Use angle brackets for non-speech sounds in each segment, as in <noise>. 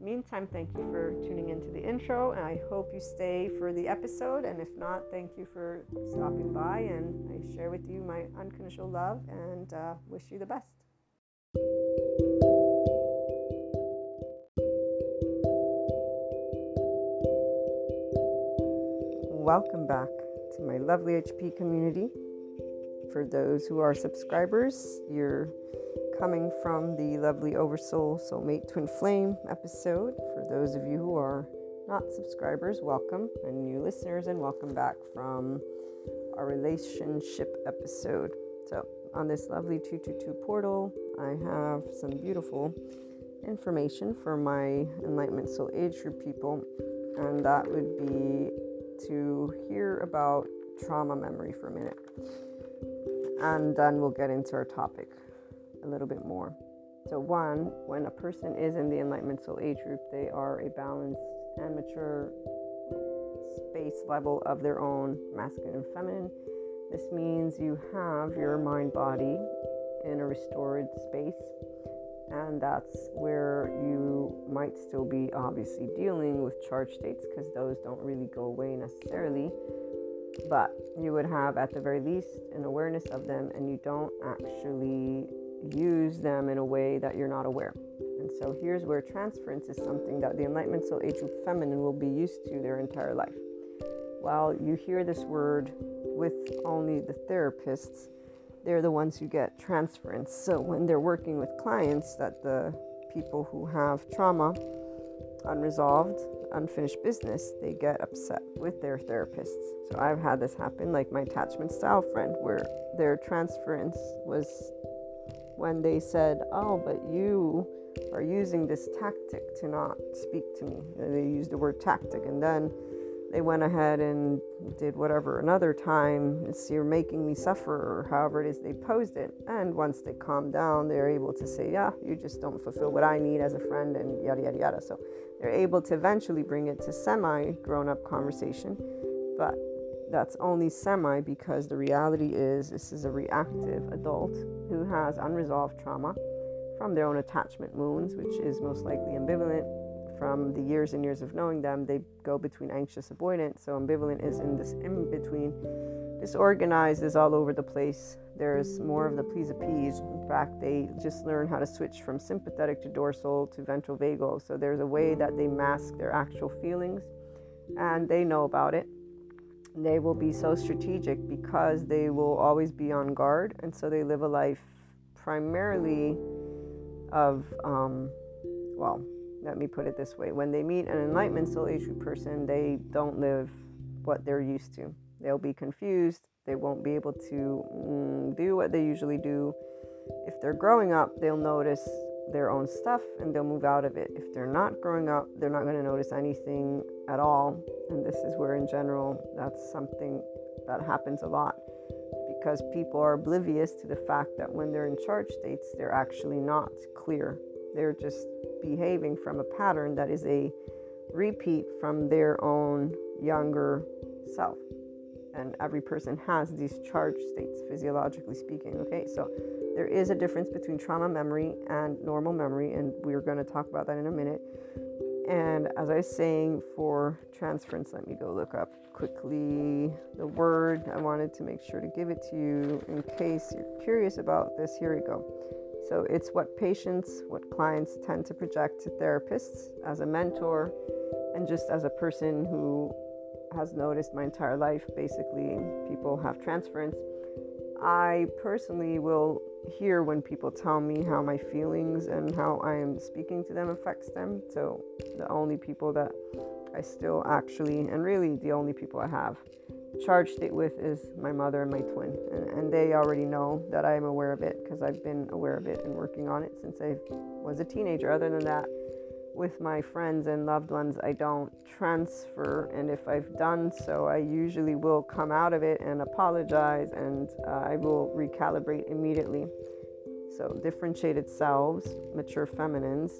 meantime, thank you for tuning into the intro, and I hope you stay for the episode. And if not, thank you for stopping by, and I share with you my unconditional love and uh, wish you the best. Welcome back to my lovely HP community. For those who are subscribers, you're coming from the lovely Oversoul Soulmate Twin Flame episode. For those of you who are not subscribers, welcome, and new listeners, and welcome back from our relationship episode. So, on this lovely 222 portal, I have some beautiful information for my Enlightenment Soul Age group people, and that would be to hear about trauma memory for a minute. And then we'll get into our topic a little bit more. So, one, when a person is in the Enlightenment Soul Age group, they are a balanced and mature space level of their own masculine and feminine. This means you have your mind body in a restored space, and that's where you might still be obviously dealing with charge states because those don't really go away necessarily. But you would have, at the very least, an awareness of them, and you don't actually use them in a way that you're not aware. And so here's where transference is something that the Enlightenment Soul Age group feminine will be used to their entire life. While you hear this word with only the therapists, they're the ones who get transference. So when they're working with clients, that the people who have trauma, unresolved, unfinished business, they get upset with their therapists. So I've had this happen, like my attachment style friend, where their transference was when they said, Oh, but you are using this tactic to not speak to me. They used the word tactic. And then they went ahead and did whatever another time. It's you're making me suffer, or however it is they posed it. And once they calm down, they're able to say, Yeah, you just don't fulfill what I need as a friend, and yada, yada, yada. So they're able to eventually bring it to semi grown up conversation. But that's only semi because the reality is this is a reactive adult who has unresolved trauma from their own attachment wounds, which is most likely ambivalent. From the years and years of knowing them, they go between anxious, avoidant. So ambivalent is in this in between. Disorganized is all over the place. There's more of the please appease. In fact, they just learn how to switch from sympathetic to dorsal to ventral vagal. So there's a way that they mask their actual feelings and they know about it they will be so strategic because they will always be on guard and so they live a life primarily of um, well let me put it this way when they meet an enlightenment soul age person they don't live what they're used to they'll be confused they won't be able to mm, do what they usually do if they're growing up they'll notice their own stuff and they'll move out of it. If they're not growing up, they're not going to notice anything at all. And this is where, in general, that's something that happens a lot because people are oblivious to the fact that when they're in charge states, they're actually not clear. They're just behaving from a pattern that is a repeat from their own younger self and every person has these charge states physiologically speaking okay? So there is a difference between trauma memory and normal memory and we're going to talk about that in a minute. And as i was saying for transference let me go look up quickly the word i wanted to make sure to give it to you in case you're curious about this. Here we go. So it's what patients what clients tend to project to therapists as a mentor and just as a person who has noticed my entire life basically people have transference. I personally will hear when people tell me how my feelings and how i am speaking to them affects them. So the only people that i still actually and really the only people i have charged it with is my mother and my twin. And, and they already know that i am aware of it because i've been aware of it and working on it since i was a teenager. Other than that with my friends and loved ones, I don't transfer. And if I've done so, I usually will come out of it and apologize and uh, I will recalibrate immediately. So, differentiated selves, mature feminines,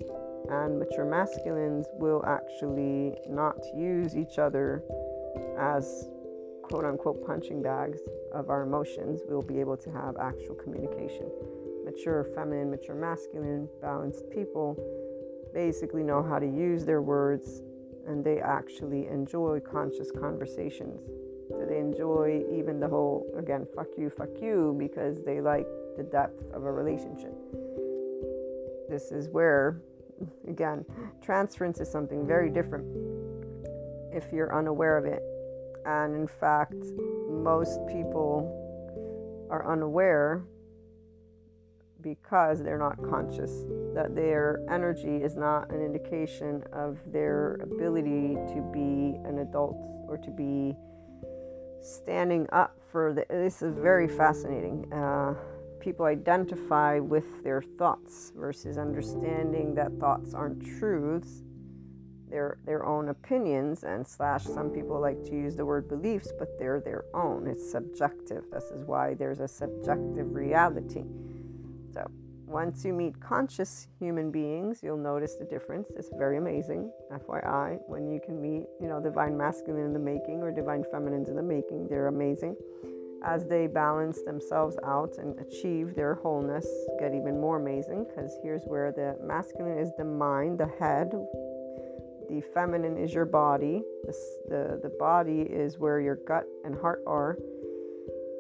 and mature masculines will actually not use each other as quote unquote punching bags of our emotions. We'll be able to have actual communication. Mature feminine, mature masculine, balanced people basically know how to use their words and they actually enjoy conscious conversations. So they enjoy even the whole, again, fuck you, fuck you, because they like the depth of a relationship. This is where, again, transference is something very different if you're unaware of it. And in fact, most people are unaware because they're not conscious that their energy is not an indication of their ability to be an adult or to be standing up for the, this is very fascinating. Uh, people identify with their thoughts versus understanding that thoughts aren't truths their their own opinions and slash some people like to use the word beliefs but they're their own. It's subjective. This is why there's a subjective reality so once you meet conscious human beings you'll notice the difference. It's very amazing fyi when you can meet you know divine masculine in the making or divine feminines in the making they're amazing. As they balance themselves out and achieve their wholeness get even more amazing because here's where the masculine is the mind the head. The feminine is your body. The, the, the body is where your gut and heart are.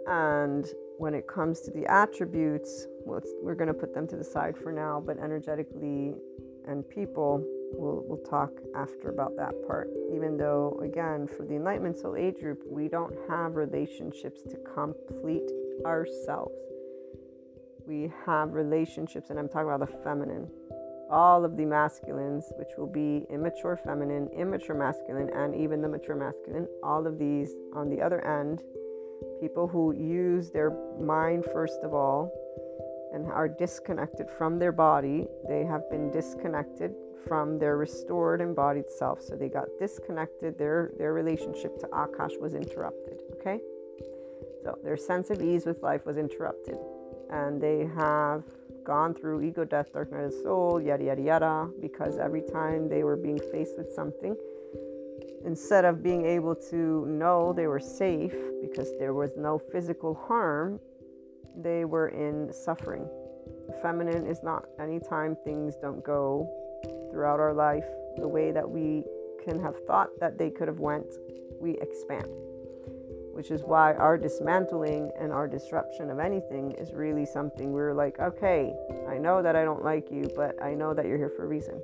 And when it comes to the attributes well, we're going to put them to the side for now but energetically and people we'll, we'll talk after about that part. Even though again for the enlightenment soul age group we don't have relationships to complete ourselves. We have relationships and i'm talking about the feminine. All of the masculines, which will be immature feminine, immature masculine, and even the mature masculine, all of these on the other end, people who use their mind first of all and are disconnected from their body, they have been disconnected from their restored embodied self. So they got disconnected, their, their relationship to Akash was interrupted, okay? So their sense of ease with life was interrupted. And they have gone through ego, death, dark night of the soul, yada, yada, yada, because every time they were being faced with something, instead of being able to know they were safe because there was no physical harm, they were in suffering. Feminine is not anytime things don't go throughout our life the way that we can have thought that they could have went, we expand which is why our dismantling and our disruption of anything is really something we're like, okay, I know that I don't like you, but I know that you're here for a reason.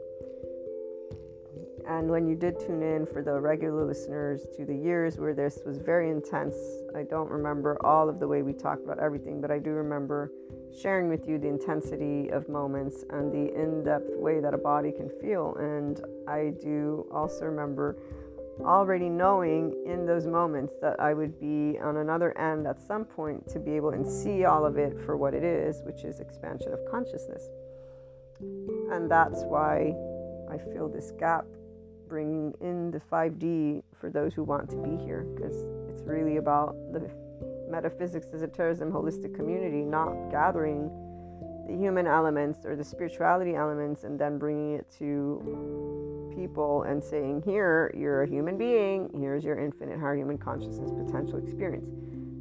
And when you did tune in for the regular listeners to the years where this was very intense, I don't remember all of the way we talked about everything, but I do remember sharing with you the intensity of moments and the in depth way that a body can feel. And I do also remember already knowing in those moments that I would be on another end at some point to be able and see all of it for what it is, which is expansion of consciousness. And that's why I feel this gap bringing in the 5D for those who want to be here, because it's really about the metaphysics, esotericism, holistic community, not gathering the human elements or the spirituality elements and then bringing it to people and saying, Here, you're a human being, here's your infinite higher human consciousness potential experience.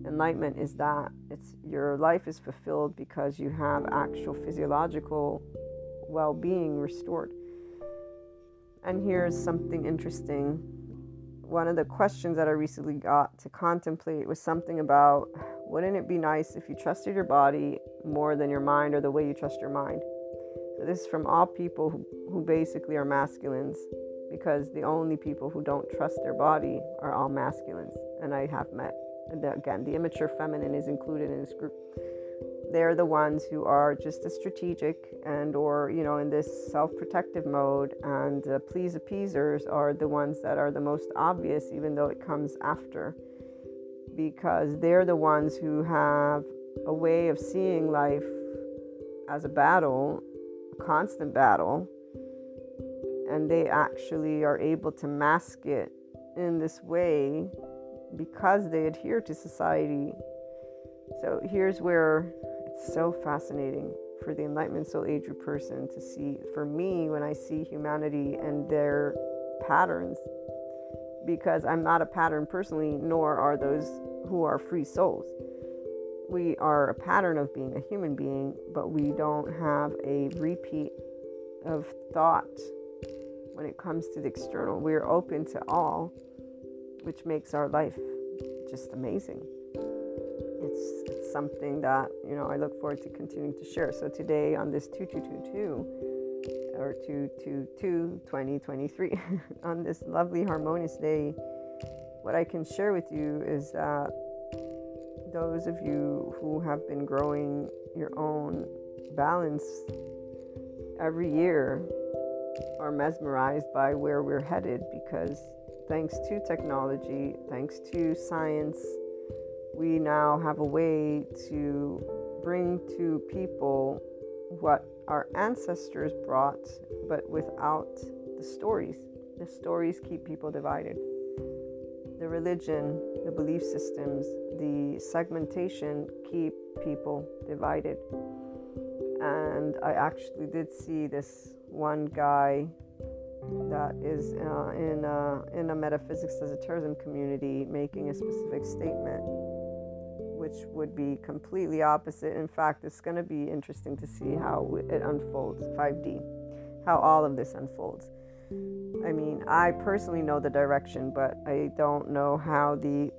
Enlightenment is that it's your life is fulfilled because you have actual physiological well being restored. And here's something interesting. One of the questions that I recently got to contemplate was something about wouldn't it be nice if you trusted your body more than your mind or the way you trust your mind? So this is from all people who, who basically are masculines because the only people who don't trust their body are all masculines. And I have met, and again, the immature feminine is included in this group. They're the ones who are just as strategic and or, you know, in this self-protective mode and please appeasers are the ones that are the most obvious even though it comes after because they're the ones who have a way of seeing life as a battle, a constant battle, and they actually are able to mask it in this way because they adhere to society. So here's where it's so fascinating for the Enlightenment Soul Age person to see, for me, when I see humanity and their patterns, because I'm not a pattern personally, nor are those who are free souls. We are a pattern of being a human being, but we don't have a repeat of thought when it comes to the external. We're open to all, which makes our life just amazing. It's, it's something that, you know, I look forward to continuing to share. So today on this 2222 or 222 2023, <laughs> on this lovely harmonious day, what I can share with you is that those of you who have been growing your own balance every year are mesmerized by where we're headed because thanks to technology, thanks to science, we now have a way to bring to people what our ancestors brought, but without the stories. The stories keep people divided. The religion, the belief systems, the segmentation keep people divided. And I actually did see this one guy that is uh, in, a, in a metaphysics esotericism community making a specific statement which would be completely opposite. In fact, it's going to be interesting to see how it unfolds 5D, how all of this unfolds. I mean, I personally know the direction, but I don't know how the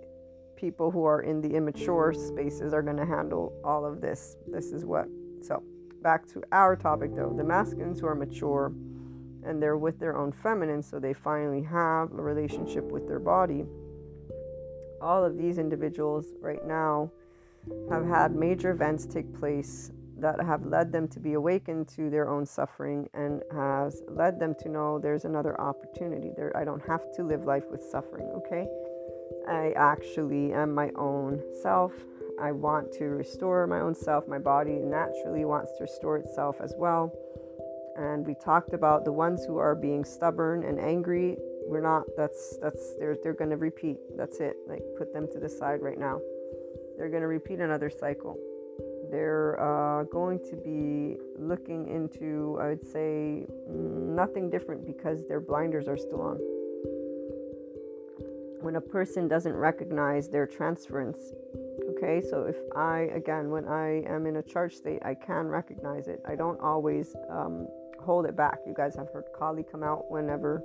people who are in the immature spaces are going to handle all of this. This is what. So, back to our topic though the masculines who are mature and they're with their own feminine, so they finally have a relationship with their body all of these individuals right now have had major events take place that have led them to be awakened to their own suffering and has led them to know there's another opportunity. There i don't have to live life with suffering okay? I actually am my own self. I want to restore my own self. My body naturally wants to restore itself as well. And we talked about the ones who are being stubborn and angry. We're not that's that's they're they're going to repeat. That's it. Like put them to the side right now they're going to repeat another cycle. They're uh, going to be looking into i would say nothing different because their blinders are still on. When a person doesn't recognize their transference okay so if i again when i am in a charge state i can recognize it. I don't always um, hold it back. You guys have heard kali come out whenever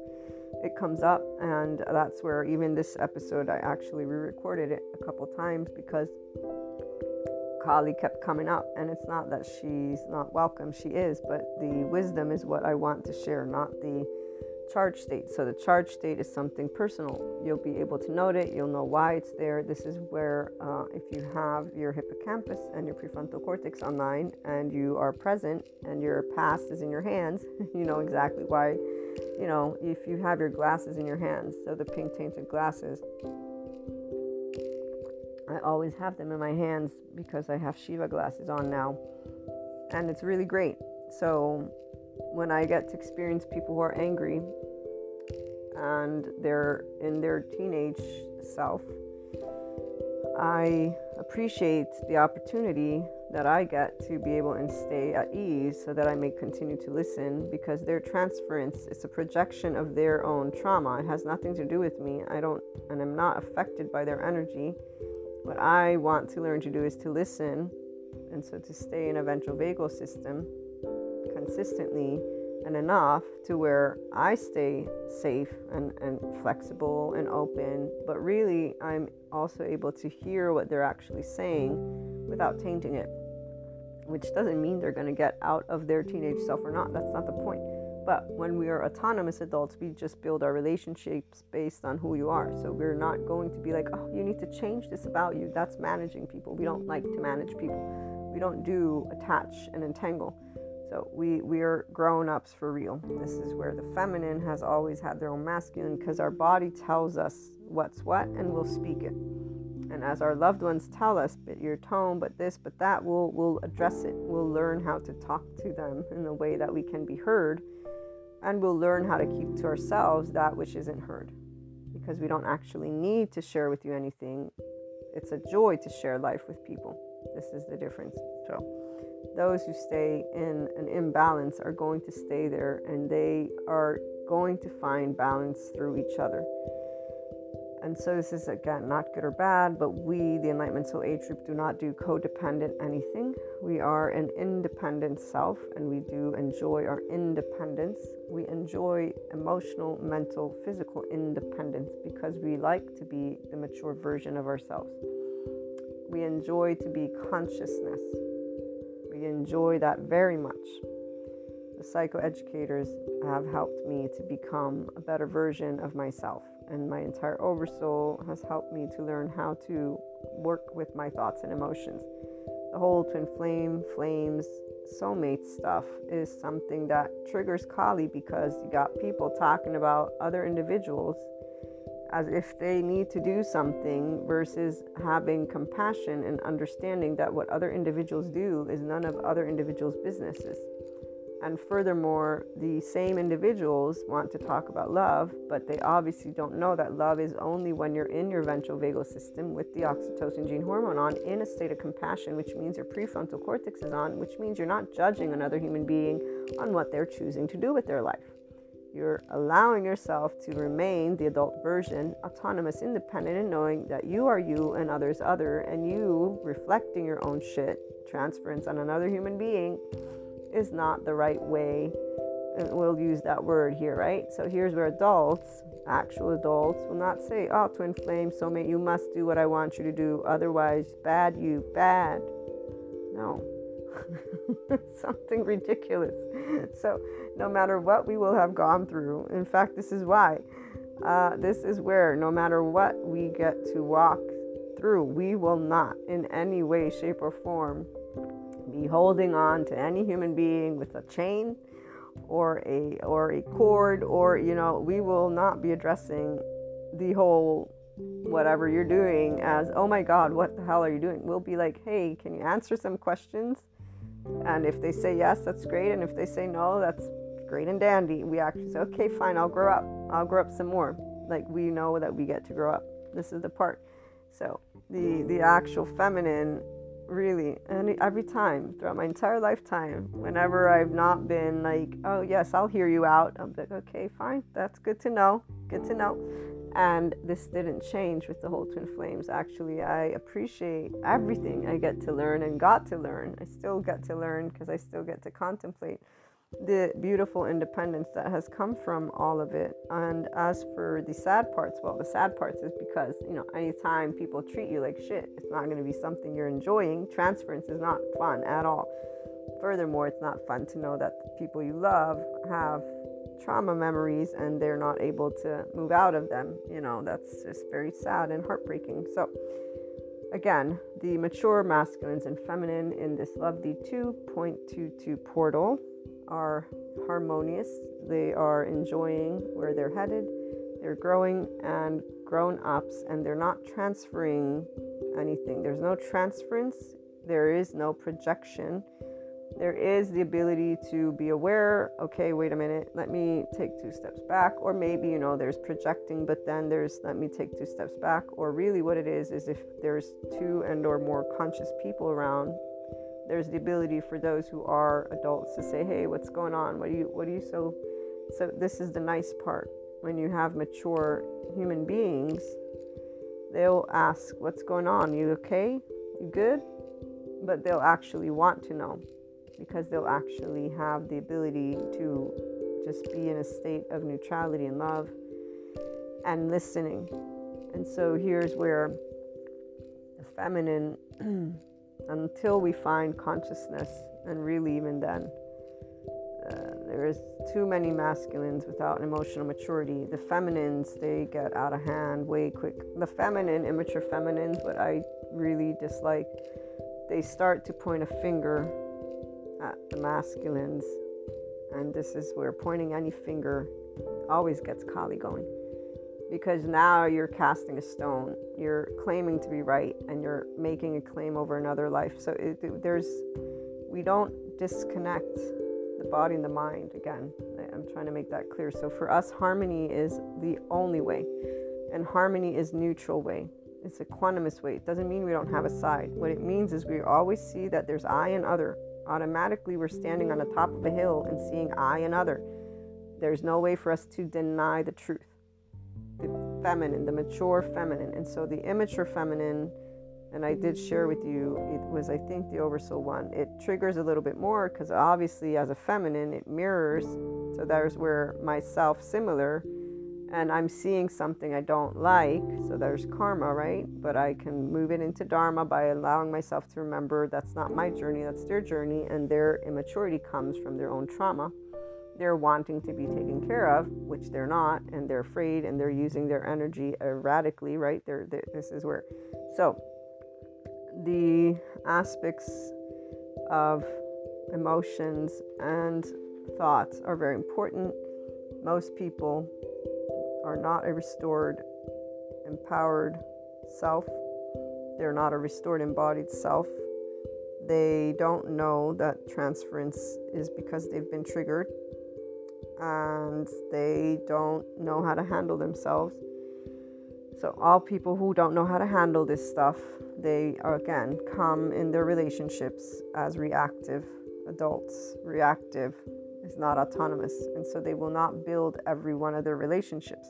it comes up and that's where even this episode i actually re-recorded it a couple times because kali kept coming up and it's not that she's not welcome she is but the wisdom is what i want to share not the charge state. So the charge state is something personal. You'll be able to note it you'll know why it's there. This is where uh, if you have your hippocampus and your prefrontal cortex online and you are present and your past is in your hands <laughs> you know exactly why you know, if you have your glasses in your hands, so the pink tainted glasses, I always have them in my hands because I have Shiva glasses on now. And it's really great. So when I get to experience people who are angry and they're in their teenage self, I appreciate the opportunity that I get to be able and stay at ease so that I may continue to listen because their transference is a projection of their own trauma. It has nothing to do with me. I don't, and I'm not affected by their energy. What I want to learn to do is to listen, and so to stay in a ventral vagal system consistently and enough to where I stay safe and, and flexible and open, but really I'm also able to hear what they're actually saying without tainting it which doesn't mean they're going to get out of their teenage self or not. That's not the point. But when we are autonomous adults, we just build our relationships based on who you are. So we're not going to be like, oh, you need to change this about you. That's managing people. We don't like to manage people. We don't do attach and entangle. So we we are grown ups for real. This is where the feminine has always had their own masculine because our body tells us what's what and we'll speak it. And as our loved ones tell us, but your tone, but this, but that, we'll, we'll address it. We'll learn how to talk to them in a way that we can be heard and we'll learn how to keep to ourselves that which isn't heard because we don't actually need to share with you anything. It's a joy to share life with people. This is the difference. So, those who stay in an imbalance are going to stay there and they are going to find balance through each other. And so this is again not good or bad, but we, the Enlightenment Soul Age group, do not do codependent anything. We are an independent self and we do enjoy our independence. We enjoy emotional, mental, physical independence because we like to be the mature version of ourselves. We enjoy to be consciousness. We enjoy that very much. The psychoeducators have helped me to become a better version of myself and my entire oversoul has helped me to learn how to work with my thoughts and emotions. The whole twin flame, flames, soulmate stuff is something that triggers Kali because you got people talking about other individuals as if they need to do something versus having compassion and understanding that what other individuals do is none of other individuals' businesses. And furthermore, the same individuals want to talk about love, but they obviously don't know that love is only when you're in your ventral vagal system with the oxytocin gene hormone on in a state of compassion, which means your prefrontal cortex is on, which means you're not judging another human being on what they're choosing to do with their life. You're allowing yourself to remain the adult version, autonomous, independent, and knowing that you are you and others other, and you reflecting your own shit, transference on another human being is not the right way. And we'll use that word here, right? So here's where adults, actual adults, will not say, Oh, twin flame, soulmate, you must do what I want you to do. Otherwise, bad you, bad. No. <laughs> Something ridiculous. So, no matter what we will have gone through, in fact, this is why. Uh, this is where, no matter what we get to walk through, we will not in any way, shape, or form be holding on to any human being with a chain or a or a cord or you know we will not be addressing the whole whatever you're doing as oh my god what the hell are you doing? We'll be like hey can you answer some questions? And if they say yes that's great. And if they say no that's great and dandy. We actually say okay fine i'll grow up. I'll grow up some more. Like we know that we get to grow up. This is the part. So the the actual feminine really and every time throughout my entire lifetime whenever i've not been like oh yes i'll hear you out i'm like okay fine that's good to know good to know. And this didn't change with the whole twin flames. Actually i appreciate everything i get to learn and got to learn. I still get to learn because i still get to contemplate the beautiful independence that has come from all of it. And as for the sad parts, well, the sad parts is because, you know, anytime people treat you like shit, it's not going to be something you're enjoying. Transference is not fun at all. Furthermore, it's not fun to know that the people you love have trauma memories and they're not able to move out of them. You know, that's just very sad and heartbreaking. So, again, the mature masculines and feminine in this lovely 2.22 portal are harmonious, they are enjoying where they're headed, they're growing and grown ups, and they're not transferring anything. There's no transference, there is no projection. There is the ability to be aware, okay, wait a minute, let me take two steps back. Or maybe, you know, there's projecting, but then there's let me take two steps back. Or really what it is is if there's two and or more conscious people around, there's the ability for those who are adults to say, "Hey, what's going on? What do you what do you so?" So this is the nice part when you have mature human beings. They'll ask, "What's going on? You okay? You good?" But they'll actually want to know because they'll actually have the ability to just be in a state of neutrality and love and listening. And so here's where the feminine <clears throat> until we find consciousness, and really, even then, uh, there is too many masculines without an emotional maturity. The feminines, they get out of hand way quick. The feminine, immature feminines, what I really dislike, they start to point a finger at the masculines. And this is where pointing any finger always gets Kali going because now you're casting a stone. You're claiming to be right and you're making a claim over another life. So it, there's, we don't disconnect the body and the mind again. I'm trying to make that clear. So for us, harmony is the only way, and harmony is neutral way. It's equanimous way. It doesn't mean we don't have a side. What it means is we always see that there's I and other. Automatically, we're standing on the top of a hill and seeing I and other. There's no way for us to deny the truth. The feminine, the mature feminine. And so the immature feminine and I did share with you, it was, I think, the Oversoul one. It triggers a little bit more because obviously, as a feminine, it mirrors. So there's where myself similar, and I'm seeing something I don't like. So there's karma, right? But I can move it into Dharma by allowing myself to remember that's not my journey, that's their journey, and their immaturity comes from their own trauma. They're wanting to be taken care of, which they're not, and they're afraid, and they're using their energy erratically, right? They're, they're this is where. So the aspects of emotions and thoughts are very important. Most people are not a restored, empowered self. They're not a restored, embodied self. They don't know that transference is because they've been triggered and they don't know how to handle themselves so, all people who don't know how to handle this stuff, they again come in their relationships as reactive adults. Reactive is not autonomous, and so they will not build every one of their relationships.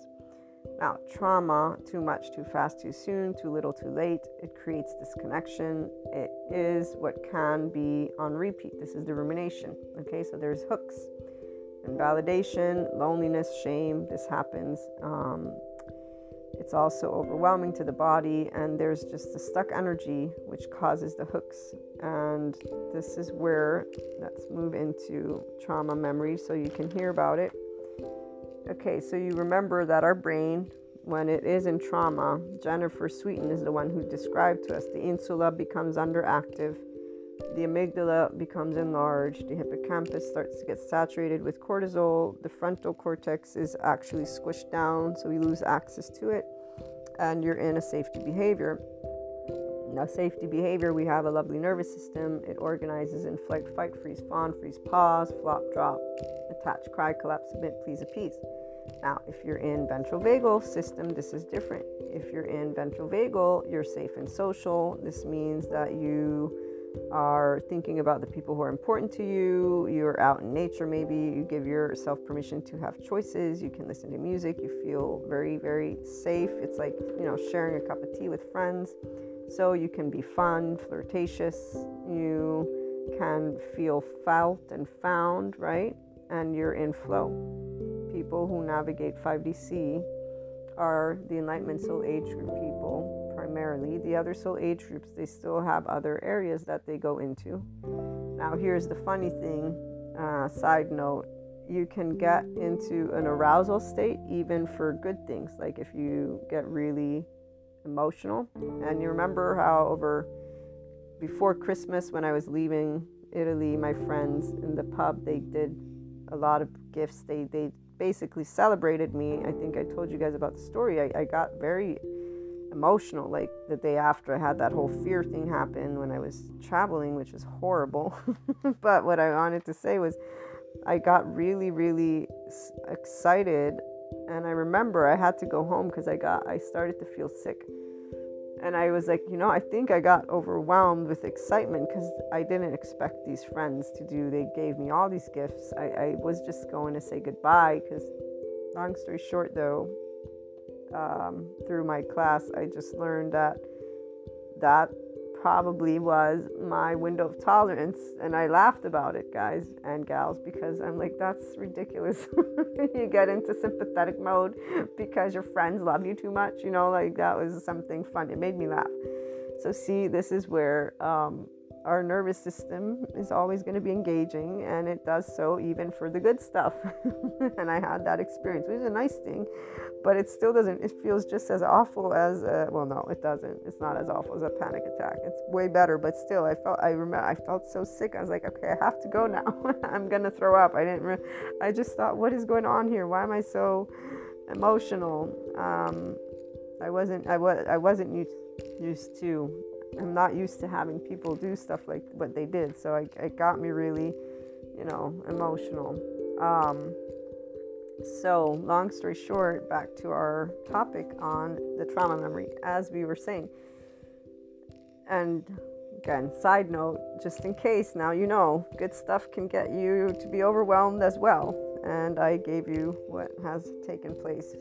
Now, trauma, too much, too fast, too soon, too little, too late, it creates disconnection. It is what can be on repeat. This is the rumination. Okay, so there's hooks, invalidation, loneliness, shame. This happens. Um, it's also overwhelming to the body, and there's just the stuck energy which causes the hooks. And this is where let's move into trauma memory so you can hear about it. Okay, so you remember that our brain, when it is in trauma, Jennifer Sweeton is the one who described to us the insula becomes underactive, the amygdala becomes enlarged, the hippocampus starts to get saturated with cortisol, the frontal cortex is actually squished down, so we lose access to it and you're in a safety behavior. Now, safety behavior, we have a lovely nervous system. It organizes in flight, fight, freeze, fawn, freeze, pause, flop, drop, attach, cry, collapse, submit, please, appease. Now, if you're in ventral vagal system, this is different. If you're in ventral vagal, you're safe and social. This means that you are thinking about the people who are important to you, you're out in nature, maybe you give yourself permission to have choices, you can listen to music, you feel very, very safe. It's like, you know, sharing a cup of tea with friends. So you can be fun, flirtatious, you can feel felt and found, right? And you're in flow. People who navigate 5DC are the Enlightenment Soul Age group people primarily. The other soul age groups, they still have other areas that they go into. Now, here's the funny thing uh, side note you can get into an arousal state even for good things, like if you get really emotional. And you remember how over before Christmas, when I was leaving Italy, my friends in the pub, they did a lot of gifts. They, they basically celebrated me. I think I told you guys about the story. I, I got very emotional like the day after I had that whole fear thing happen when I was traveling, which was horrible. <laughs> but what I wanted to say was I got really, really excited. And I remember I had to go home because I got, I started to feel sick. And I was like, you know, I think I got overwhelmed with excitement because I didn't expect these friends to do. They gave me all these gifts. I, I was just going to say goodbye because, long story short, though, um, through my class, I just learned that that probably was my window of tolerance. And I laughed about it, guys and gals, because I'm like, that's ridiculous. <laughs> you get into sympathetic mode because your friends love you too much, you know, like that was something fun. It made me laugh. So, see, this is where um, our nervous system is always going to be engaging, and it does so even for the good stuff. <laughs> and I had that experience, which is a nice thing, but it still doesn't, it feels just as awful as, a, well, no, it doesn't. It's not as awful as a panic attack. It's way better, but still, I felt, I remember, I felt so sick. I was like, okay, I have to go now. <laughs> I'm going to throw up. I didn't, re- I just thought, what is going on here? Why am I so emotional? Um, I wasn't, I was, I wasn't used, used to I'm not used to having people do stuff like what they did. So I, it got me really, you know, emotional. Um, So, long story short, back to our topic on the trauma memory, as we were saying. And again, side note, just in case, now you know, good stuff can get you to be overwhelmed as well. And I gave you what has taken place,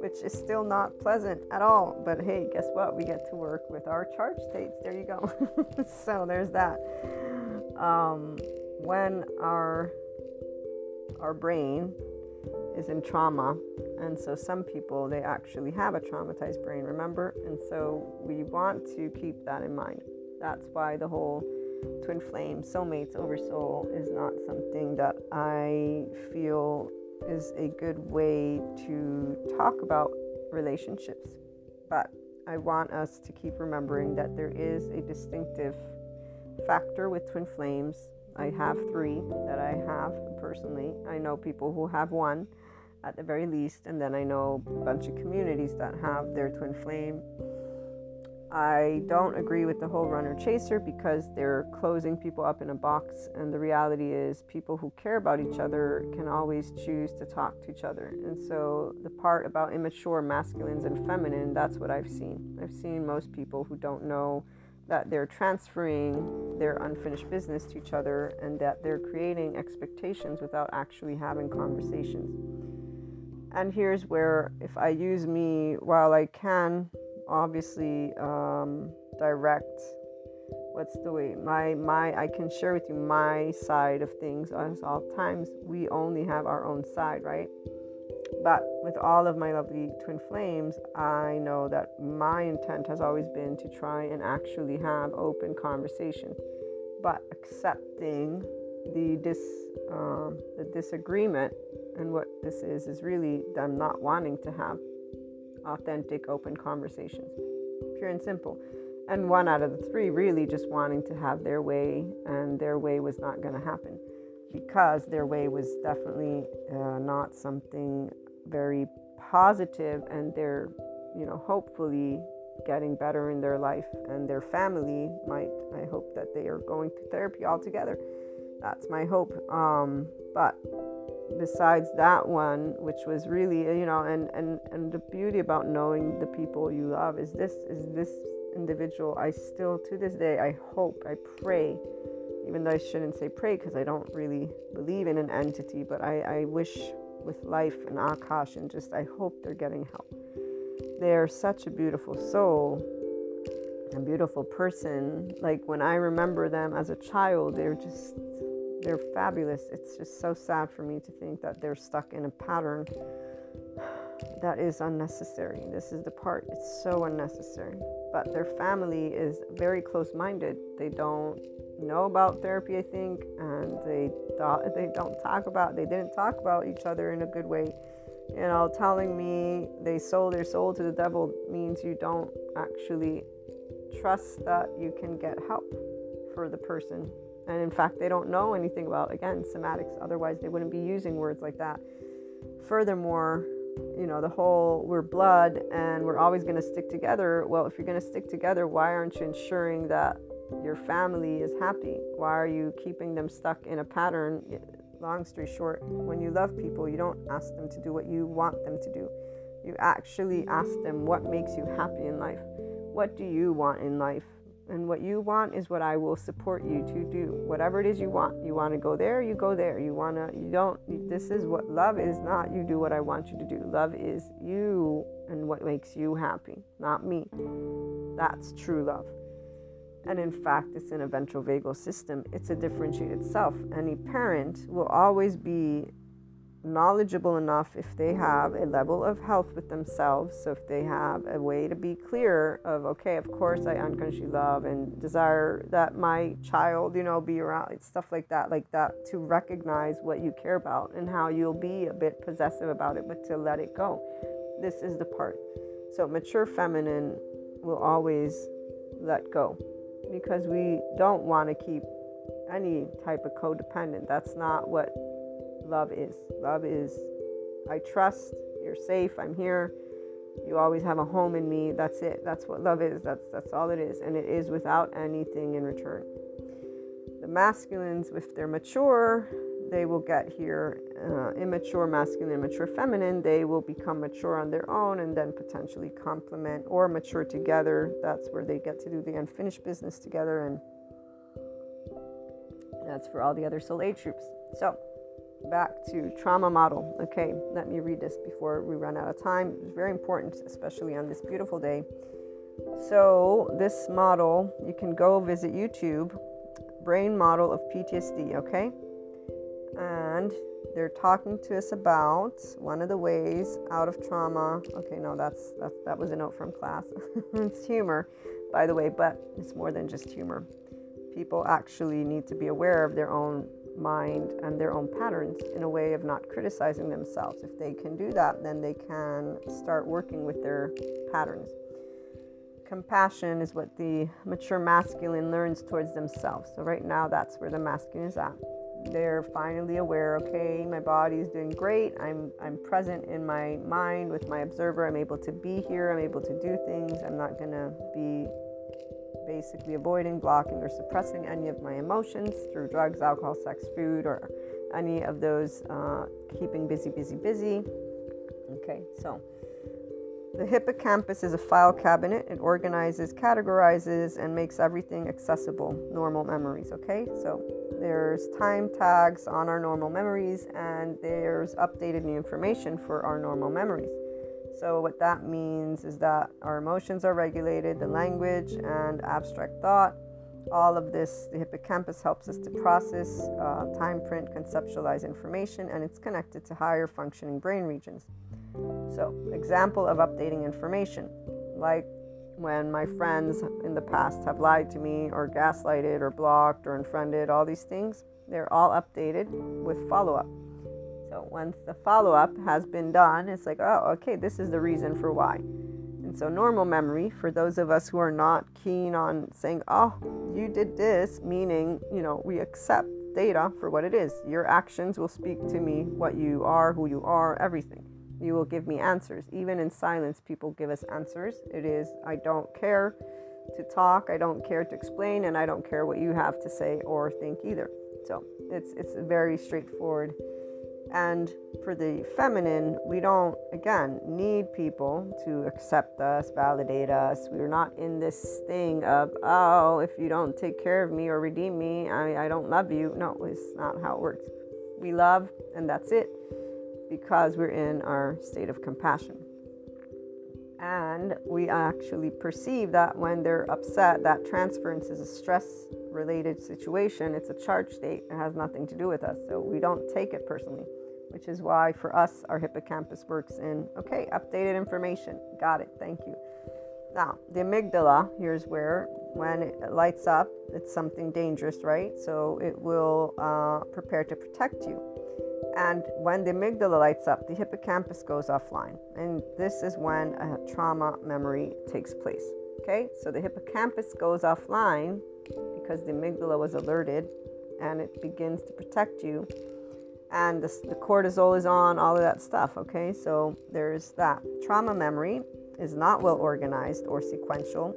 which is still not pleasant at all. But hey, guess what? We get to work with our charge states. There you go. <laughs> so there's that. Um, when our our brain is in trauma and so some people they actually have a traumatized brain remember and so we want to keep that in mind that's why the whole twin flame soulmates over soul is not something that i feel is a good way to talk about relationships but i want us to keep remembering that there is a distinctive factor with twin flames I have three that I have personally. I know people who have one at the very least, and then I know a bunch of communities that have their twin flame. I don't agree with the whole runner chaser because they're closing people up in a box, and the reality is, people who care about each other can always choose to talk to each other. And so, the part about immature masculines and feminine, that's what I've seen. I've seen most people who don't know that they're transferring their unfinished business to each other and that they're creating expectations without actually having conversations. And here's where, if I use me, while I can obviously um, direct, what's the way my my I can share with you my side of things. As all times, we only have our own side, right? But with all of my lovely twin flames, I know that my intent has always been to try and actually have open conversation, but accepting the dis um, the disagreement and what this is is really them not wanting to have authentic, open conversations, pure and simple. And one out of the three really just wanting to have their way, and their way was not going to happen. Because their way was definitely uh, not something very positive and they're you know hopefully getting better in their life and their family might i hope that they are going to therapy altogether. That's my hope. Um, but besides that one which was really uh, you know and and and the beauty about knowing the people you love is this is this individual i still to this day i hope i pray even though i shouldn't say pray because i don't really believe in an entity but i i wish with life and Akash, and just I hope they're getting help. They're such a beautiful soul, a beautiful person. Like when I remember them as a child, they're just they're fabulous. It's just so sad for me to think that they're stuck in a pattern that is unnecessary. This is the part, it's so unnecessary. But their family is very close minded. They don't know about therapy, I think, and they thought they don't talk about they didn't talk about each other in a good way. You know, telling me they sold their soul to the devil means you don't actually trust that you can get help for the person. And in fact, they don't know anything about again somatics. Otherwise, they wouldn't be using words like that. Furthermore, you know, the whole we're blood and we're always going to stick together. Well, if you're going to stick together, why aren't you ensuring that your family is happy? Why are you keeping them stuck in a pattern? Long story short, when you love people, you don't ask them to do what you want them to do. You actually ask them what makes you happy in life. What do you want in life? And what you want is what I will support you to do. Whatever it is you want. You want to go there, you go there. You want to, you don't, this is what love is not you do what I want you to do. Love is you and what makes you happy, not me. That's true love. And in fact, it's in a ventral vagal system, it's a differentiated self. Any parent will always be knowledgeable enough if they have a level of health with themselves. So, if they have a way to be clear of, okay, of course, I unconsciously love and desire that my child, you know, be around, stuff like that, like that, to recognize what you care about and how you'll be a bit possessive about it, but to let it go. This is the part. So, mature feminine will always let go because we don't want to keep any type of codependent. That's not what love is. Love is I trust, you're safe, I'm here. You always have a home in me. That's it. That's what love is. That's that's all it is. And it is without anything in return. The masculines, if they're mature, they will get here uh, immature masculine, immature feminine, they will become mature on their own and then potentially complement or mature together. That's where they get to do the unfinished business together, and that's for all the other soul age troops. So, back to trauma model. Okay, let me read this before we run out of time. It's very important, especially on this beautiful day. So, this model, you can go visit YouTube, brain model of PTSD, okay? And they're talking to us about one of the ways out of trauma. Okay, no, that's that, that was a note from class. <laughs> it's humor, by the way, but it's more than just humor. People actually need to be aware of their own mind and their own patterns in a way of not criticizing themselves. If they can do that, then they can start working with their patterns. Compassion is what the mature masculine learns towards themselves. So, right now, that's where the masculine is at they're finally aware okay my body is doing great i'm i'm present in my mind with my observer i'm able to be here i'm able to do things i'm not going to be basically avoiding blocking or suppressing any of my emotions through drugs alcohol sex food or any of those uh, keeping busy busy busy okay so the hippocampus is a file cabinet. It organizes, categorizes, and makes everything accessible, normal memories. Okay, so there's time tags on our normal memories, and there's updated new information for our normal memories. So, what that means is that our emotions are regulated, the language and abstract thought, all of this, the hippocampus helps us to process, uh, time print, conceptualize information, and it's connected to higher functioning brain regions. So, example of updating information, like when my friends in the past have lied to me or gaslighted or blocked or unfriended, all these things, they're all updated with follow up. So, once the follow up has been done, it's like, oh, okay, this is the reason for why. And so, normal memory, for those of us who are not keen on saying, oh, you did this, meaning, you know, we accept data for what it is. Your actions will speak to me what you are, who you are, everything. You will give me answers. Even in silence, people give us answers. It is, I don't care to talk, I don't care to explain, and I don't care what you have to say or think either. So it's it's very straightforward. And for the feminine, we don't, again, need people to accept us, validate us. We're not in this thing of, oh, if you don't take care of me or redeem me, I, I don't love you. No, it's not how it works. We love, and that's it because we're in our state of compassion. And we actually perceive that when they're upset, that transference is a stress related situation. It's a charge state. It has nothing to do with us. So we don't take it personally, which is why for us, our hippocampus works in okay, updated information. Got it. Thank you. Now, the amygdala, here's where when it lights up, it's something dangerous, right? So it will uh, prepare to protect you. And when the amygdala lights up, the hippocampus goes offline. And this is when a trauma memory takes place. Okay, so the hippocampus goes offline because the amygdala was alerted and it begins to protect you. And the, the cortisol is on, all of that stuff. Okay, so there's that. Trauma memory is not well organized or sequential,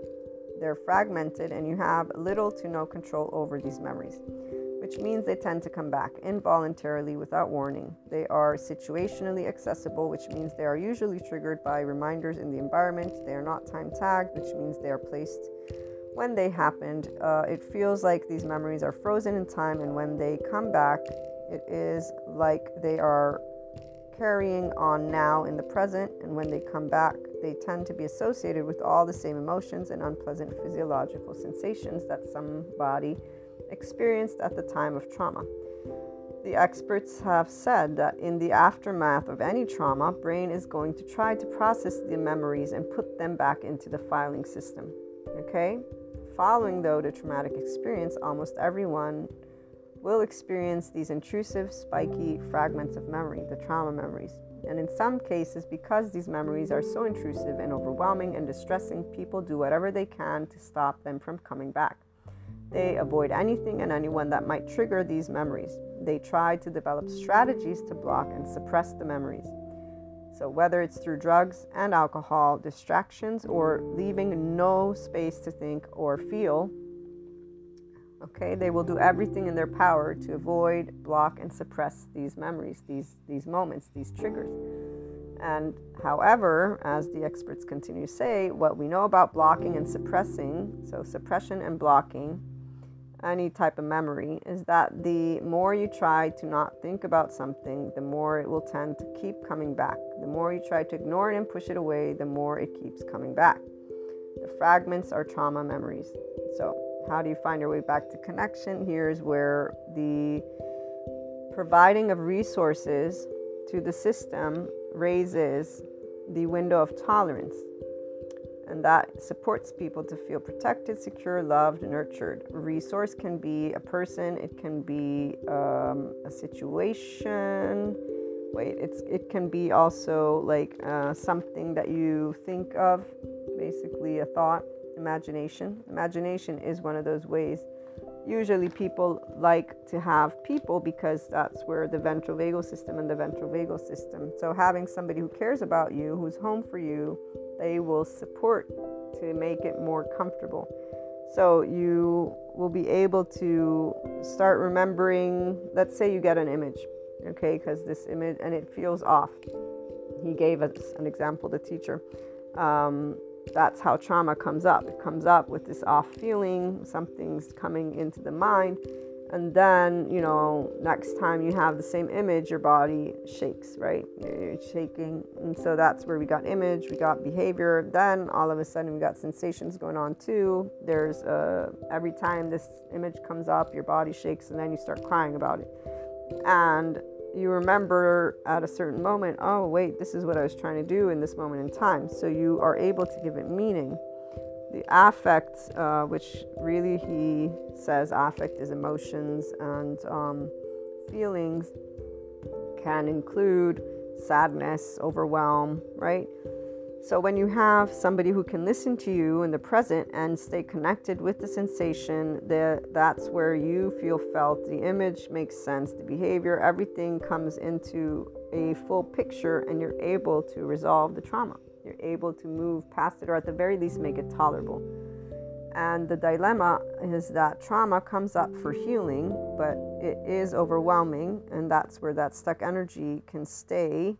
they're fragmented, and you have little to no control over these memories which means they tend to come back involuntarily without warning. They are situationally accessible, which means they are usually triggered by reminders in the environment. They are not time tagged, which means they are placed when they happened. Uh, it feels like these memories are frozen in time, and when they come back, it is like they are carrying on now in the present, and when they come back, they tend to be associated with all the same emotions and unpleasant physiological sensations that somebody experienced at the time of trauma. The experts have said that in the aftermath of any trauma, brain is going to try to process the memories and put them back into the filing system. Okay? Following though the traumatic experience, almost everyone will experience these intrusive, spiky fragments of memory, the trauma memories. And in some cases, because these memories are so intrusive and overwhelming and distressing, people do whatever they can to stop them from coming back. They avoid anything and anyone that might trigger these memories. They try to develop strategies to block and suppress the memories. So, whether it's through drugs and alcohol, distractions, or leaving no space to think or feel, Okay, they will do everything in their power to avoid, block, and suppress these memories, these these moments, these triggers. And however, as the experts continue to say, what we know about blocking and suppressing, so suppression and blocking, any type of memory, is that the more you try to not think about something, the more it will tend to keep coming back. The more you try to ignore it and push it away, the more it keeps coming back. The fragments are trauma memories. So, how do you find your way back to connection? Here's where the providing of resources to the system raises the window of tolerance. And that supports people to feel protected, secure, loved, nurtured. Resource can be a person, it can be um, a situation. Wait, it's it can be also like uh, something that you think of, basically a thought, imagination. Imagination is one of those ways usually people like to have people because that's where the ventral vagal system and the ventral vagal system. So having somebody who cares about you, who's home for you, they will support to make it more comfortable. So you will be able to start remembering, let's say you get an image, okay, because this image and it feels off. He gave us an example, the teacher. Um, that's how trauma comes up. It comes up with this off feeling, something's coming into the mind, and then, you know, next time you have the same image, your body shakes, right? You're shaking. And so that's where we got image, we got behavior. Then all of a sudden we got sensations going on too. There's uh, every time this image comes up, your body shakes, and then you start crying about it. And you remember at a certain moment, oh, wait, this is what I was trying to do in this moment in time. So you are able to give it meaning. The affect, uh, which really he says affect is emotions and um, feelings, can include sadness, overwhelm, right? So, when you have somebody who can listen to you in the present and stay connected with the sensation, the, that's where you feel felt. The image makes sense, the behavior, everything comes into a full picture, and you're able to resolve the trauma. You're able to move past it, or at the very least, make it tolerable. And the dilemma is that trauma comes up for healing, but it is overwhelming, and that's where that stuck energy can stay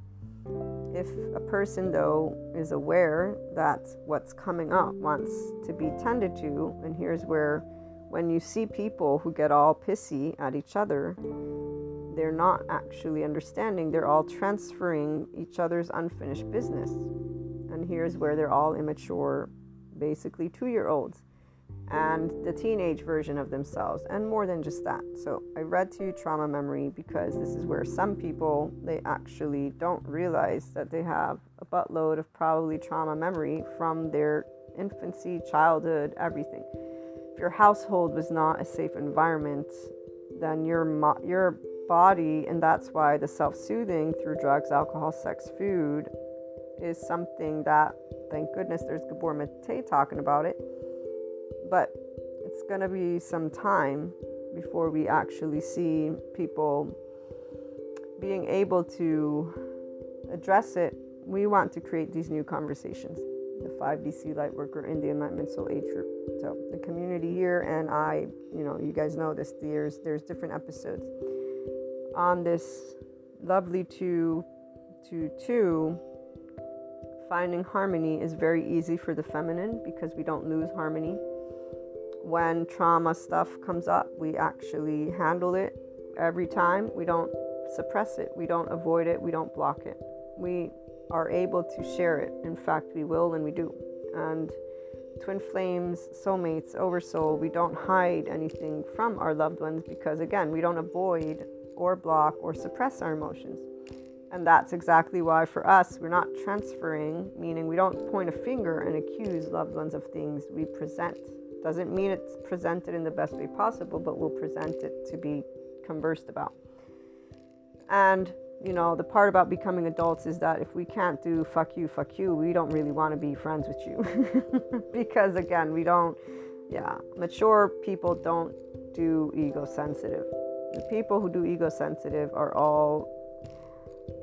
if a person, though, is aware that what's coming up wants to be tended to, and here's where when you see people who get all pissy at each other, they're not actually understanding, they're all transferring each other's unfinished business. And here's where they're all immature, basically two year olds and the teenage version of themselves and more than just that. So i read to you trauma memory because this is where some people they actually don't realize that they have a buttload of probably trauma memory from their infancy childhood everything. If your household was not a safe environment then your mo- your body and that's why the self-soothing through drugs alcohol sex food is something that thank goodness there's Gabor Mate talking about it but it's going to be some time before we actually see people being able to address it. We want to create these new conversations. The 5DC Lightworker in the Enlightenment Soul Age group. So the community here and I, you know, you guys know this. There's there's different episodes on this lovely two two two. Finding harmony is very easy for the feminine because we don't lose harmony when trauma stuff comes up, we actually handle it every time. We don't suppress it, we don't avoid it, we don't block it. We are able to share it. In fact, we will and we do. And twin flames, soulmates, oversoul, we don't hide anything from our loved ones because, again, we don't avoid or block or suppress our emotions. And that's exactly why, for us, we're not transferring, meaning we don't point a finger and accuse loved ones of things. We present doesn't mean it's presented in the best way possible, but we'll present it to be conversed about. And, you know, the part about becoming adults is that if we can't do fuck you, fuck you, we don't really want to be friends with you. <laughs> because, again, we don't, yeah, mature people don't do ego sensitive. The people who do ego sensitive are all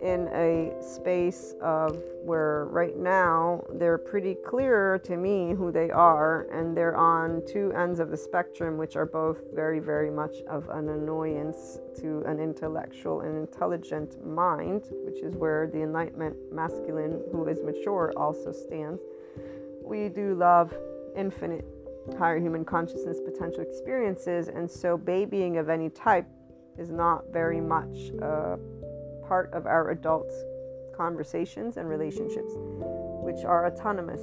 in a space of where right now they're pretty clear to me who they are, and they're on two ends of the spectrum, which are both very, very much of an annoyance to an intellectual and intelligent mind, which is where the Enlightenment masculine, who is mature, also stands. We do love infinite higher human consciousness potential experiences, and so babying of any type is not very much a part of our adults' conversations and relationships, which are autonomous.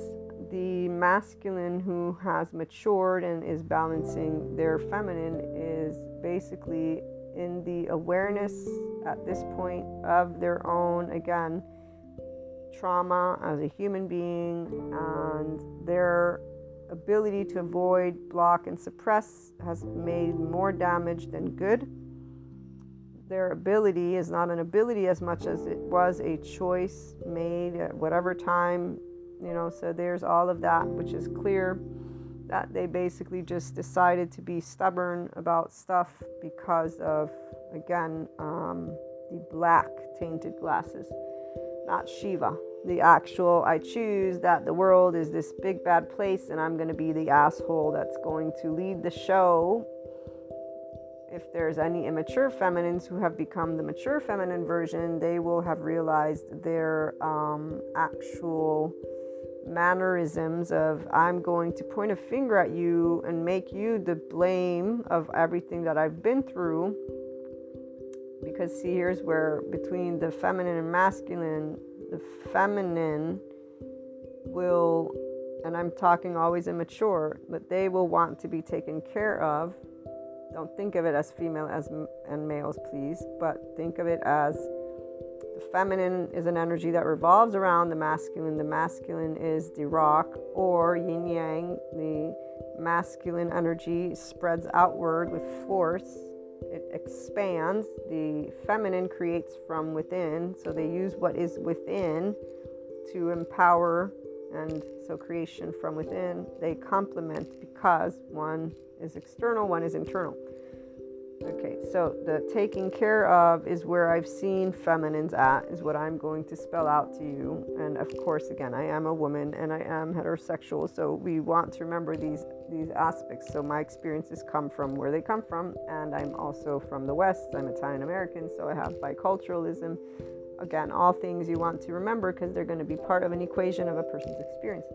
The masculine who has matured and is balancing their feminine is basically in the awareness at this point of their own, again, trauma as a human being and their ability to avoid, block, and suppress has made more damage than good. Their ability is not an ability as much as it was a choice made at whatever time, you know. So there's all of that, which is clear that they basically just decided to be stubborn about stuff because of, again, um, the black tainted glasses, not Shiva the actual I choose that the world is this big bad place and I'm going to be the asshole that's going to lead the show. If there's any immature feminines who have become the mature feminine version, they will have realized their um, actual mannerisms of I'm going to point a finger at you and make you the blame of everything that I've been through. Because, see, here's where between the feminine and masculine, the feminine will, and I'm talking always immature, but they will want to be taken care of. Don't think of it as female as and males, please, but think of it as the feminine is an energy that revolves around the masculine. The masculine is the rock or yin yang. The masculine energy spreads outward with force it expands. The feminine creates from within. So they use what is within to empower. And so creation from within, they complement because one is external, one is internal. Okay, so the taking care of is where I've seen feminines at, is what I'm going to spell out to you. And of course, again, I am a woman and I am heterosexual, so we want to remember these these aspects. So my experiences come from where they come from, and I'm also from the West. I'm Italian American, so I have biculturalism. Again, all things you want to remember because they're going to be part of an equation of a person's experience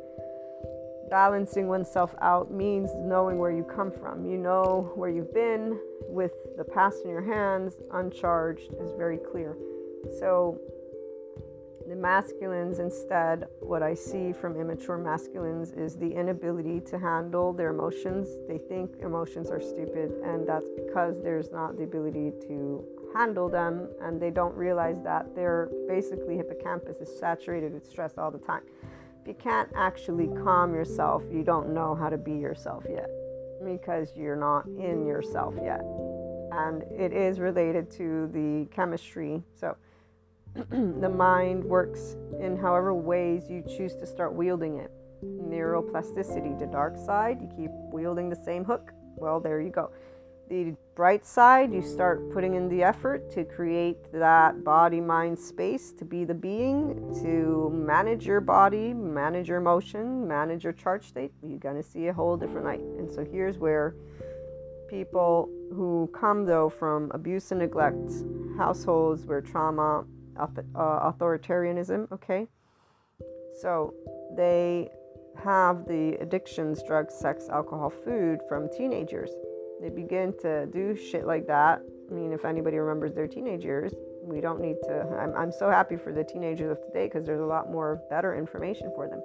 balancing oneself out means knowing where you come from. You know where you've been with the past in your hands, uncharged, is very clear. So, the masculines, instead, what I see from immature masculines is the inability to handle their emotions. They think emotions are stupid, and that's because there's not the ability to handle them, and they don't realize that their basically hippocampus is saturated with stress all the time if you can't actually calm yourself, you don't know how to be yourself yet because you're not in yourself yet. And it is related to the chemistry. So <clears throat> the mind works in however ways you choose to start wielding it. Neuroplasticity, the dark side, you keep wielding the same hook. Well, there you go the bright side, you start putting in the effort to create that body mind space to be the being, to manage your body, manage your emotion, manage your charge state. You're going to see a whole different light. And so here's where people who come, though, from abuse and neglect, households where trauma, uh, authoritarianism, okay? So they have the addictions, drugs, sex, alcohol, food from teenagers they begin to do shit like that. I mean, if anybody remembers their teenage years, we don't need to. I'm, I'm so happy for the teenagers of today because there's a lot more better information for them.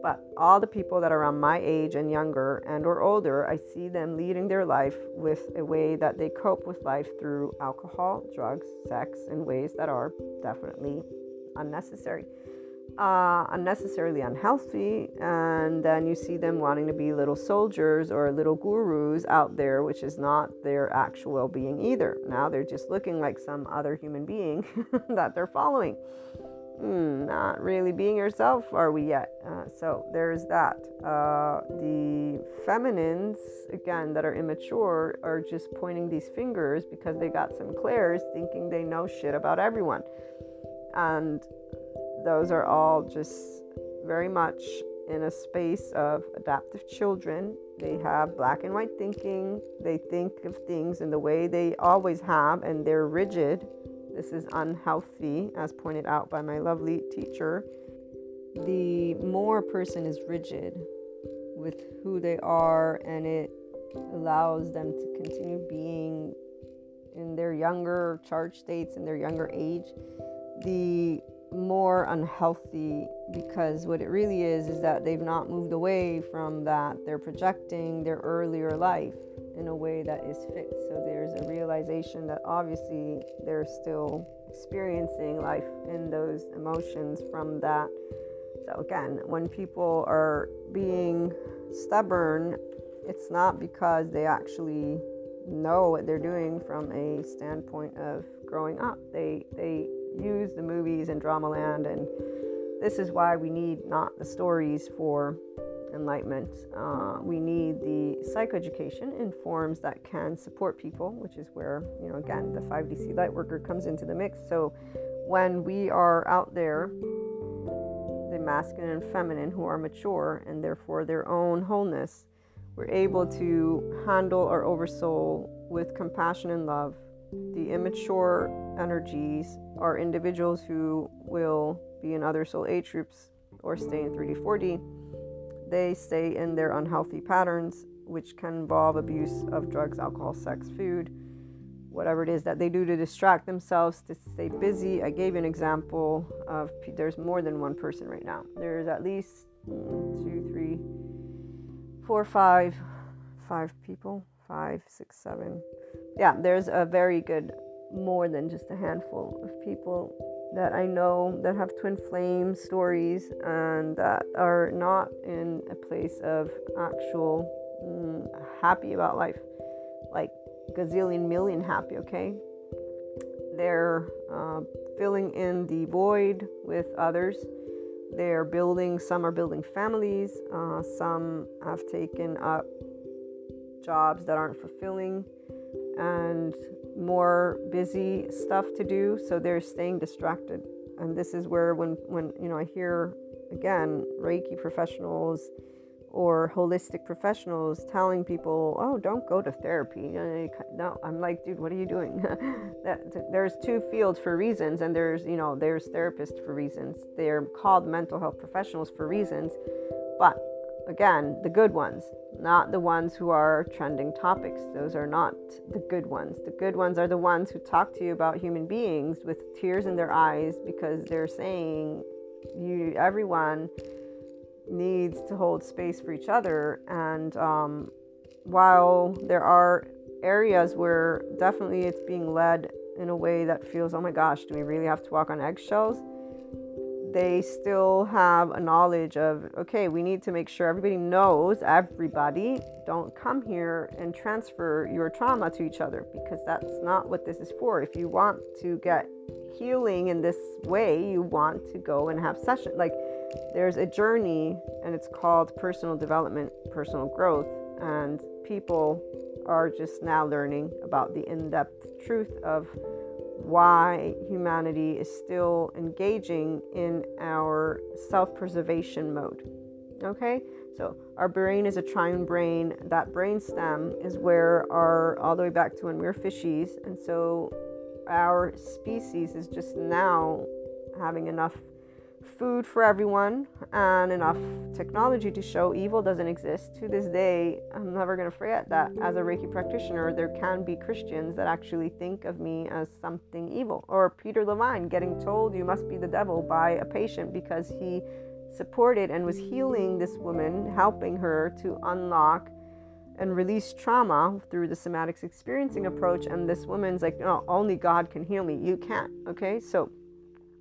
But all the people that are around my age and younger and or older, I see them leading their life with a way that they cope with life through alcohol, drugs, sex, in ways that are definitely unnecessary uh, unnecessarily unhealthy, and then you see them wanting to be little soldiers or little gurus out there, which is not their actual well being either. Now they're just looking like some other human being <laughs> that they're following. Mm, not really being yourself, are we yet? Uh, so there's that. Uh, the feminines, again, that are immature, are just pointing these fingers because they got some clairs, thinking they know shit about everyone And those are all just very much in a space of adaptive children. They have black and white thinking. They think of things in the way they always have, and they're rigid. This is unhealthy, as pointed out by my lovely teacher. The more a person is rigid with who they are, and it allows them to continue being in their younger charge states, in their younger age, the more unhealthy because what it really is is that they've not moved away from that. They're projecting their earlier life in a way that is fixed. So there's a realization that obviously they're still experiencing life in those emotions from that. So again, when people are being stubborn, it's not because they actually know what they're doing from a standpoint of growing up. They they use the movies and Dramaland, and this is why we need not the stories for enlightenment. Uh, we need the psychoeducation in forms that can support people, which is where, you know, again, the 5DC light worker comes into the mix. So when we are out there, the masculine and feminine who are mature and therefore their own wholeness, we're able to handle our oversoul with compassion and love the immature energies are individuals who will be in other soul age groups or stay in 3D, 4D. They stay in their unhealthy patterns, which can involve abuse of drugs, alcohol, sex, food, whatever it is that they do to distract themselves, to stay busy. I gave you an example of there's more than one person right now. There's at least two, three, four, five, five people, five, six, seven, yeah, there's a very good, more than just a handful of people that I know that have twin flame stories and that are not in a place of actual mm, happy about life, like gazillion million happy, okay? They're uh, filling in the void with others. They're building, some are building families, uh, some have taken up jobs that aren't fulfilling and more busy stuff to do so they're staying distracted. And this is where when when you know i hear again reiki professionals or holistic professionals telling people oh don't go to therapy. No i'm like dude what are you doing? <laughs> That, there's two fields for reasons and there's you know there's therapists for reasons. They're called mental health professionals for reasons but Again, the good ones, not the ones who are trending topics. Those are not the good ones. The good ones are the ones who talk to you about human beings with tears in their eyes because they're saying you everyone needs to hold space for each other. And um, while there are areas where definitely it's being led in a way that feels, oh my gosh, do we really have to walk on eggshells? They still have a knowledge of okay we need to make sure everybody knows everybody don't come here and transfer your trauma to each other because that's not what this is for. If you want to get healing in this way you want to go and have session like there's a journey and it's called personal development personal growth and people are just now learning about the in-depth truth of why humanity is still engaging in our self preservation mode. Okay, so our brain is a triune brain. That brain stem is where our, all the way back to when we were fishies, and so our species is just now having enough food for everyone and enough technology to show evil doesn't exist. To this day, I'm never going to forget that as a Reiki practitioner, there can be Christians that actually think of me as something evil. Or Peter Levine getting told you must be the devil by a patient because he supported and was healing this woman, helping her to unlock and release trauma through the somatics experiencing approach. And this woman's like, no, only God can heal me. You can't. Okay. So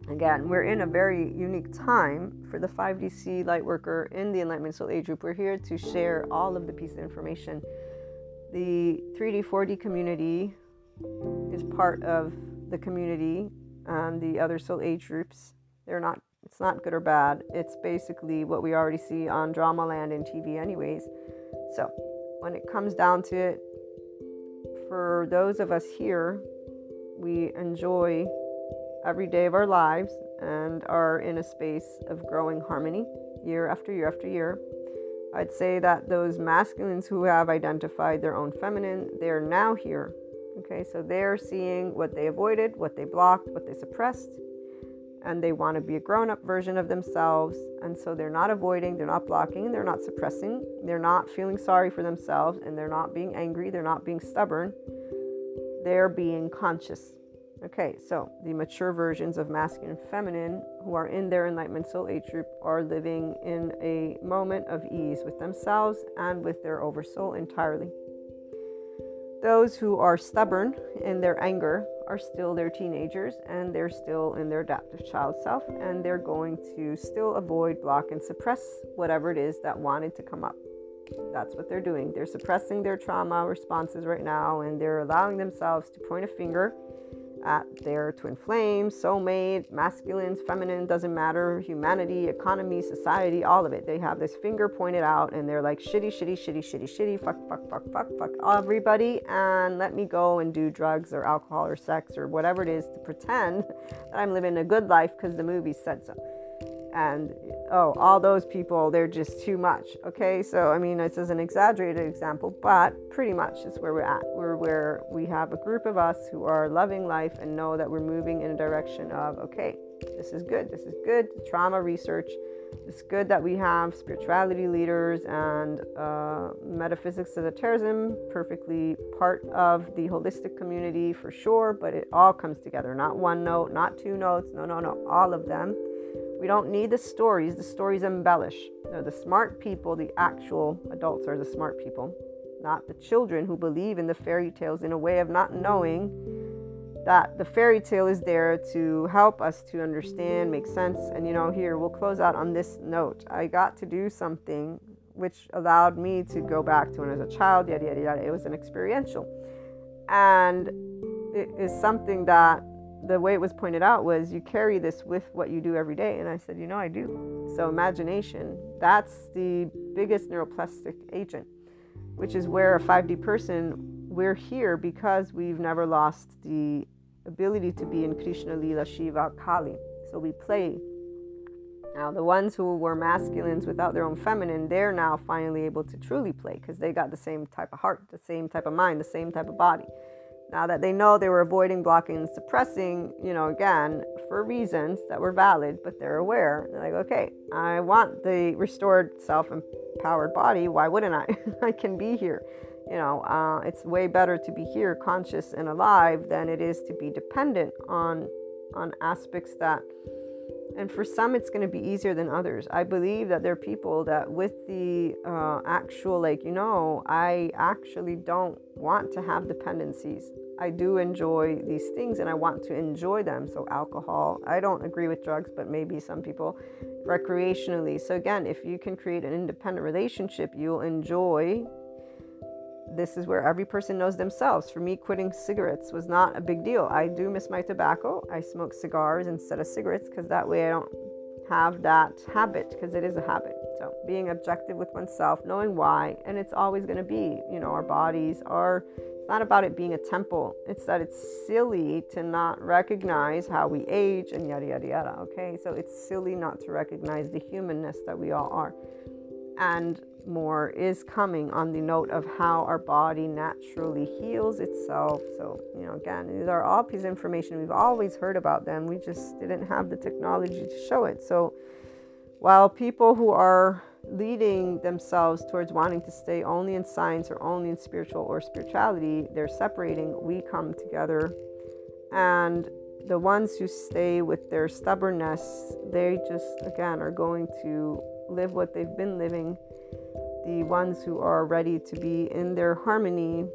Again, we're in a very unique time for the 5DC Lightworker in the Enlightenment Soul Age group. We're here to share all of the pieces of information. The 3D, 4D community is part of the community and the other soul age groups. They're not, it's not good or bad. It's basically what we already see on Dramaland and TV, anyways. So, when it comes down to it, for those of us here, we enjoy every day of our lives and are in a space of growing harmony year after year after year. I'd say that those masculines who have identified their own feminine, they're now here. Okay, so they're seeing what they avoided, what they blocked, what they suppressed, and they want to be a grown up version of themselves. And so they're not avoiding, they're not blocking, they're not suppressing, they're not feeling sorry for themselves, and they're not being angry, they're not being stubborn. They're being conscious. Okay, so the mature versions of masculine and feminine who are in their enlightenment soul age group are living in a moment of ease with themselves and with their oversoul entirely. Those who are stubborn in their anger are still their teenagers and they're still in their adaptive child self and they're going to still avoid, block, and suppress whatever it is that wanted to come up. That's what they're doing. They're suppressing their trauma responses right now and they're allowing themselves to point a finger at their twin flames, soulmate, masculines, feminine, doesn't matter, humanity, economy, society, all of it. They have this finger pointed out and they're like, shitty, shitty, shitty, shitty, shitty, fuck, fuck, fuck, fuck, fuck everybody, and let me go and do drugs or alcohol or sex or whatever it is to pretend <laughs> that I'm living a good life because the movie said so and oh all those people they're just too much okay? So i mean this is an exaggerated example but pretty much is where we're at. We're where we have a group of us who are loving life and know that we're moving in a direction of okay this is good this is good trauma research. It's good that we have spirituality leaders and uh, metaphysics esotericism perfectly part of the holistic community for sure but it all comes together. Not one note not two notes no no no all of them we don't need the stories, the stories embellish. No, the smart people, the actual adults are the smart people, not the children who believe in the fairy tales in a way of not knowing that the fairy tale is there to help us to understand, make sense. And you know, here we'll close out on this note. I got to do something which allowed me to go back to when I was a child, yada yada yada. It was an experiential. And it is something that the way it was pointed out was you carry this with what you do every day. And I said, you know, I do. So, imagination, that's the biggest neuroplastic agent, which is where a 5D person, we're here because we've never lost the ability to be in Krishna, Lila, Shiva, Kali. So, we play. Now, the ones who were masculines without their own feminine, they're now finally able to truly play because they got the same type of heart, the same type of mind, the same type of body. Now that they know they were avoiding, blocking, and suppressing, you know, again, for reasons that were valid, but they're aware. They're like, okay, I want the restored self empowered body. Why wouldn't I? <laughs> I can be here. You know, uh, it's way better to be here, conscious and alive, than it is to be dependent on on aspects that and for some it's going to be easier than others. I believe that there are people that with the uh, actual like you know i actually don't want to have dependencies. I do enjoy these things and i want to enjoy them. So alcohol i don't agree with drugs but maybe some people recreationally. So again if you can create an independent relationship you'll enjoy this is where every person knows themselves. For me, quitting cigarettes was not a big deal. I do miss my tobacco. I smoke cigars instead of cigarettes because that way I don't have that habit because it is a habit. So, being objective with oneself, knowing why, and it's always going to be, you know, our bodies are. It's not about it being a temple. It's that it's silly to not recognize how we age and yada yada yada. Okay, so it's silly not to recognize the humanness that we all are. And more is coming on the note of how our body naturally heals itself. So, you know, again, these are all pieces of information. We've always heard about them. We just didn't have the technology to show it. So, while people who are leading themselves towards wanting to stay only in science or only in spiritual or spirituality, they're separating. We come together. And the ones who stay with their stubbornness, they just, again, are going to live what they've been living the ones who are ready to be in their harmony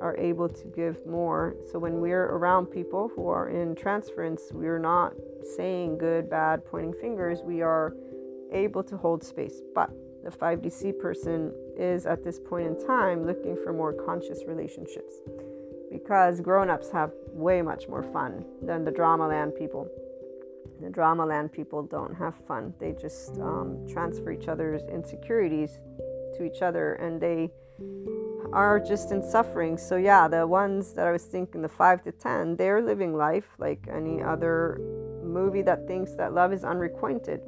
are able to give more. So when we're around people who are in transference, we're not saying good, bad, pointing fingers. We are able to hold space. But the 5DC person is at this point in time looking for more conscious relationships because grown-ups have way much more fun than the drama land people. The drama land people don't have fun. They just um, transfer each other's insecurities to each other and they are just in suffering. So, yeah, the ones that I was thinking, the five to 10, they're living life like any other movie that thinks that love is unrequited.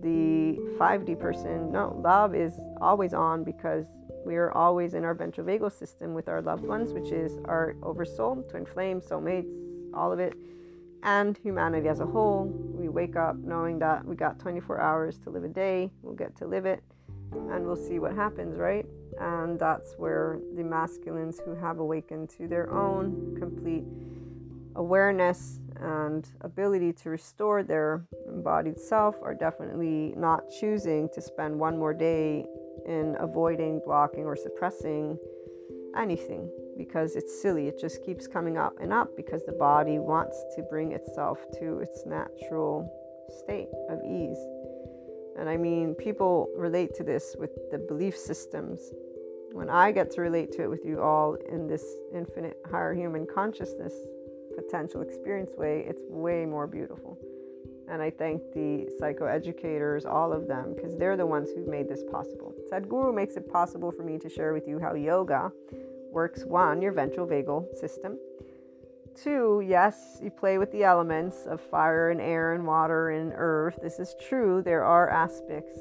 The 5D person, no, love is always on because we are always in our ventral vagal system with our loved ones, which is our oversoul, twin flames, soulmates, all of it, and humanity as a whole. We wake up knowing that we got 24 hours to live a day, we'll get to live it, and we'll see what happens, right? And that's where the masculines who have awakened to their own complete awareness and ability to restore their embodied self are definitely not choosing to spend one more day in avoiding, blocking, or suppressing anything because it's silly. It just keeps coming up and up because the body wants to bring itself to its natural state of ease. And I mean, people relate to this with the belief systems. When I get to relate to it with you all in this infinite higher human consciousness potential experience way, it's way more beautiful. And I thank the psychoeducators, all of them, because they're the ones who've made this possible. Sadhguru makes it possible for me to share with you how yoga works one, your ventral vagal system. Two, yes, you play with the elements of fire and air and water and earth. This is true. There are aspects,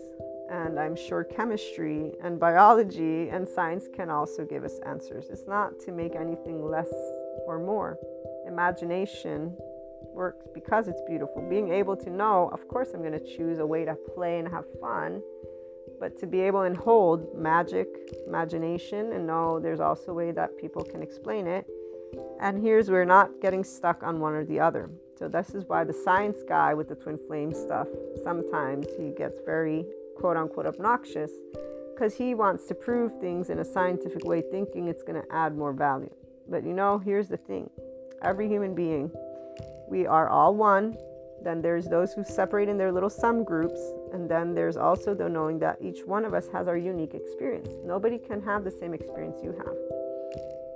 and I'm sure chemistry and biology and science can also give us answers. It's not to make anything less or more. Imagination works because it's beautiful. Being able to know, of course, I'm going to choose a way to play and have fun, but to be able and hold magic, imagination, and know there's also a way that people can explain it. And here's we're not getting stuck on one or the other. So this is why the science guy with the twin flame stuff sometimes he gets very quote unquote obnoxious because he wants to prove things in a scientific way, thinking it's going to add more value. But you know, here's the thing every human being we are all one. Then there's those who separate in their little sum groups. And then there's also the knowing that each one of us has our unique experience. Nobody can have the same experience you have.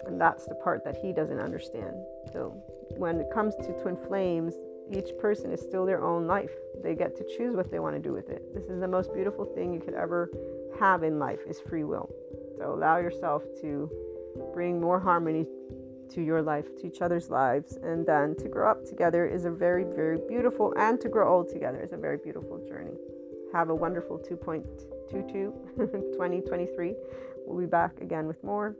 And that's the part that he doesn't understand. So when it comes to twin flames, each person is still their own life. They get to choose what they want to do with it. This is the most beautiful thing you could ever have in life is free will. So allow yourself to bring more harmony to your life, to each other's lives. And then to grow up together is a very, very beautiful, and to grow old together is a very beautiful journey. Have a wonderful 2.22 2023. <laughs> We'll be back again with more.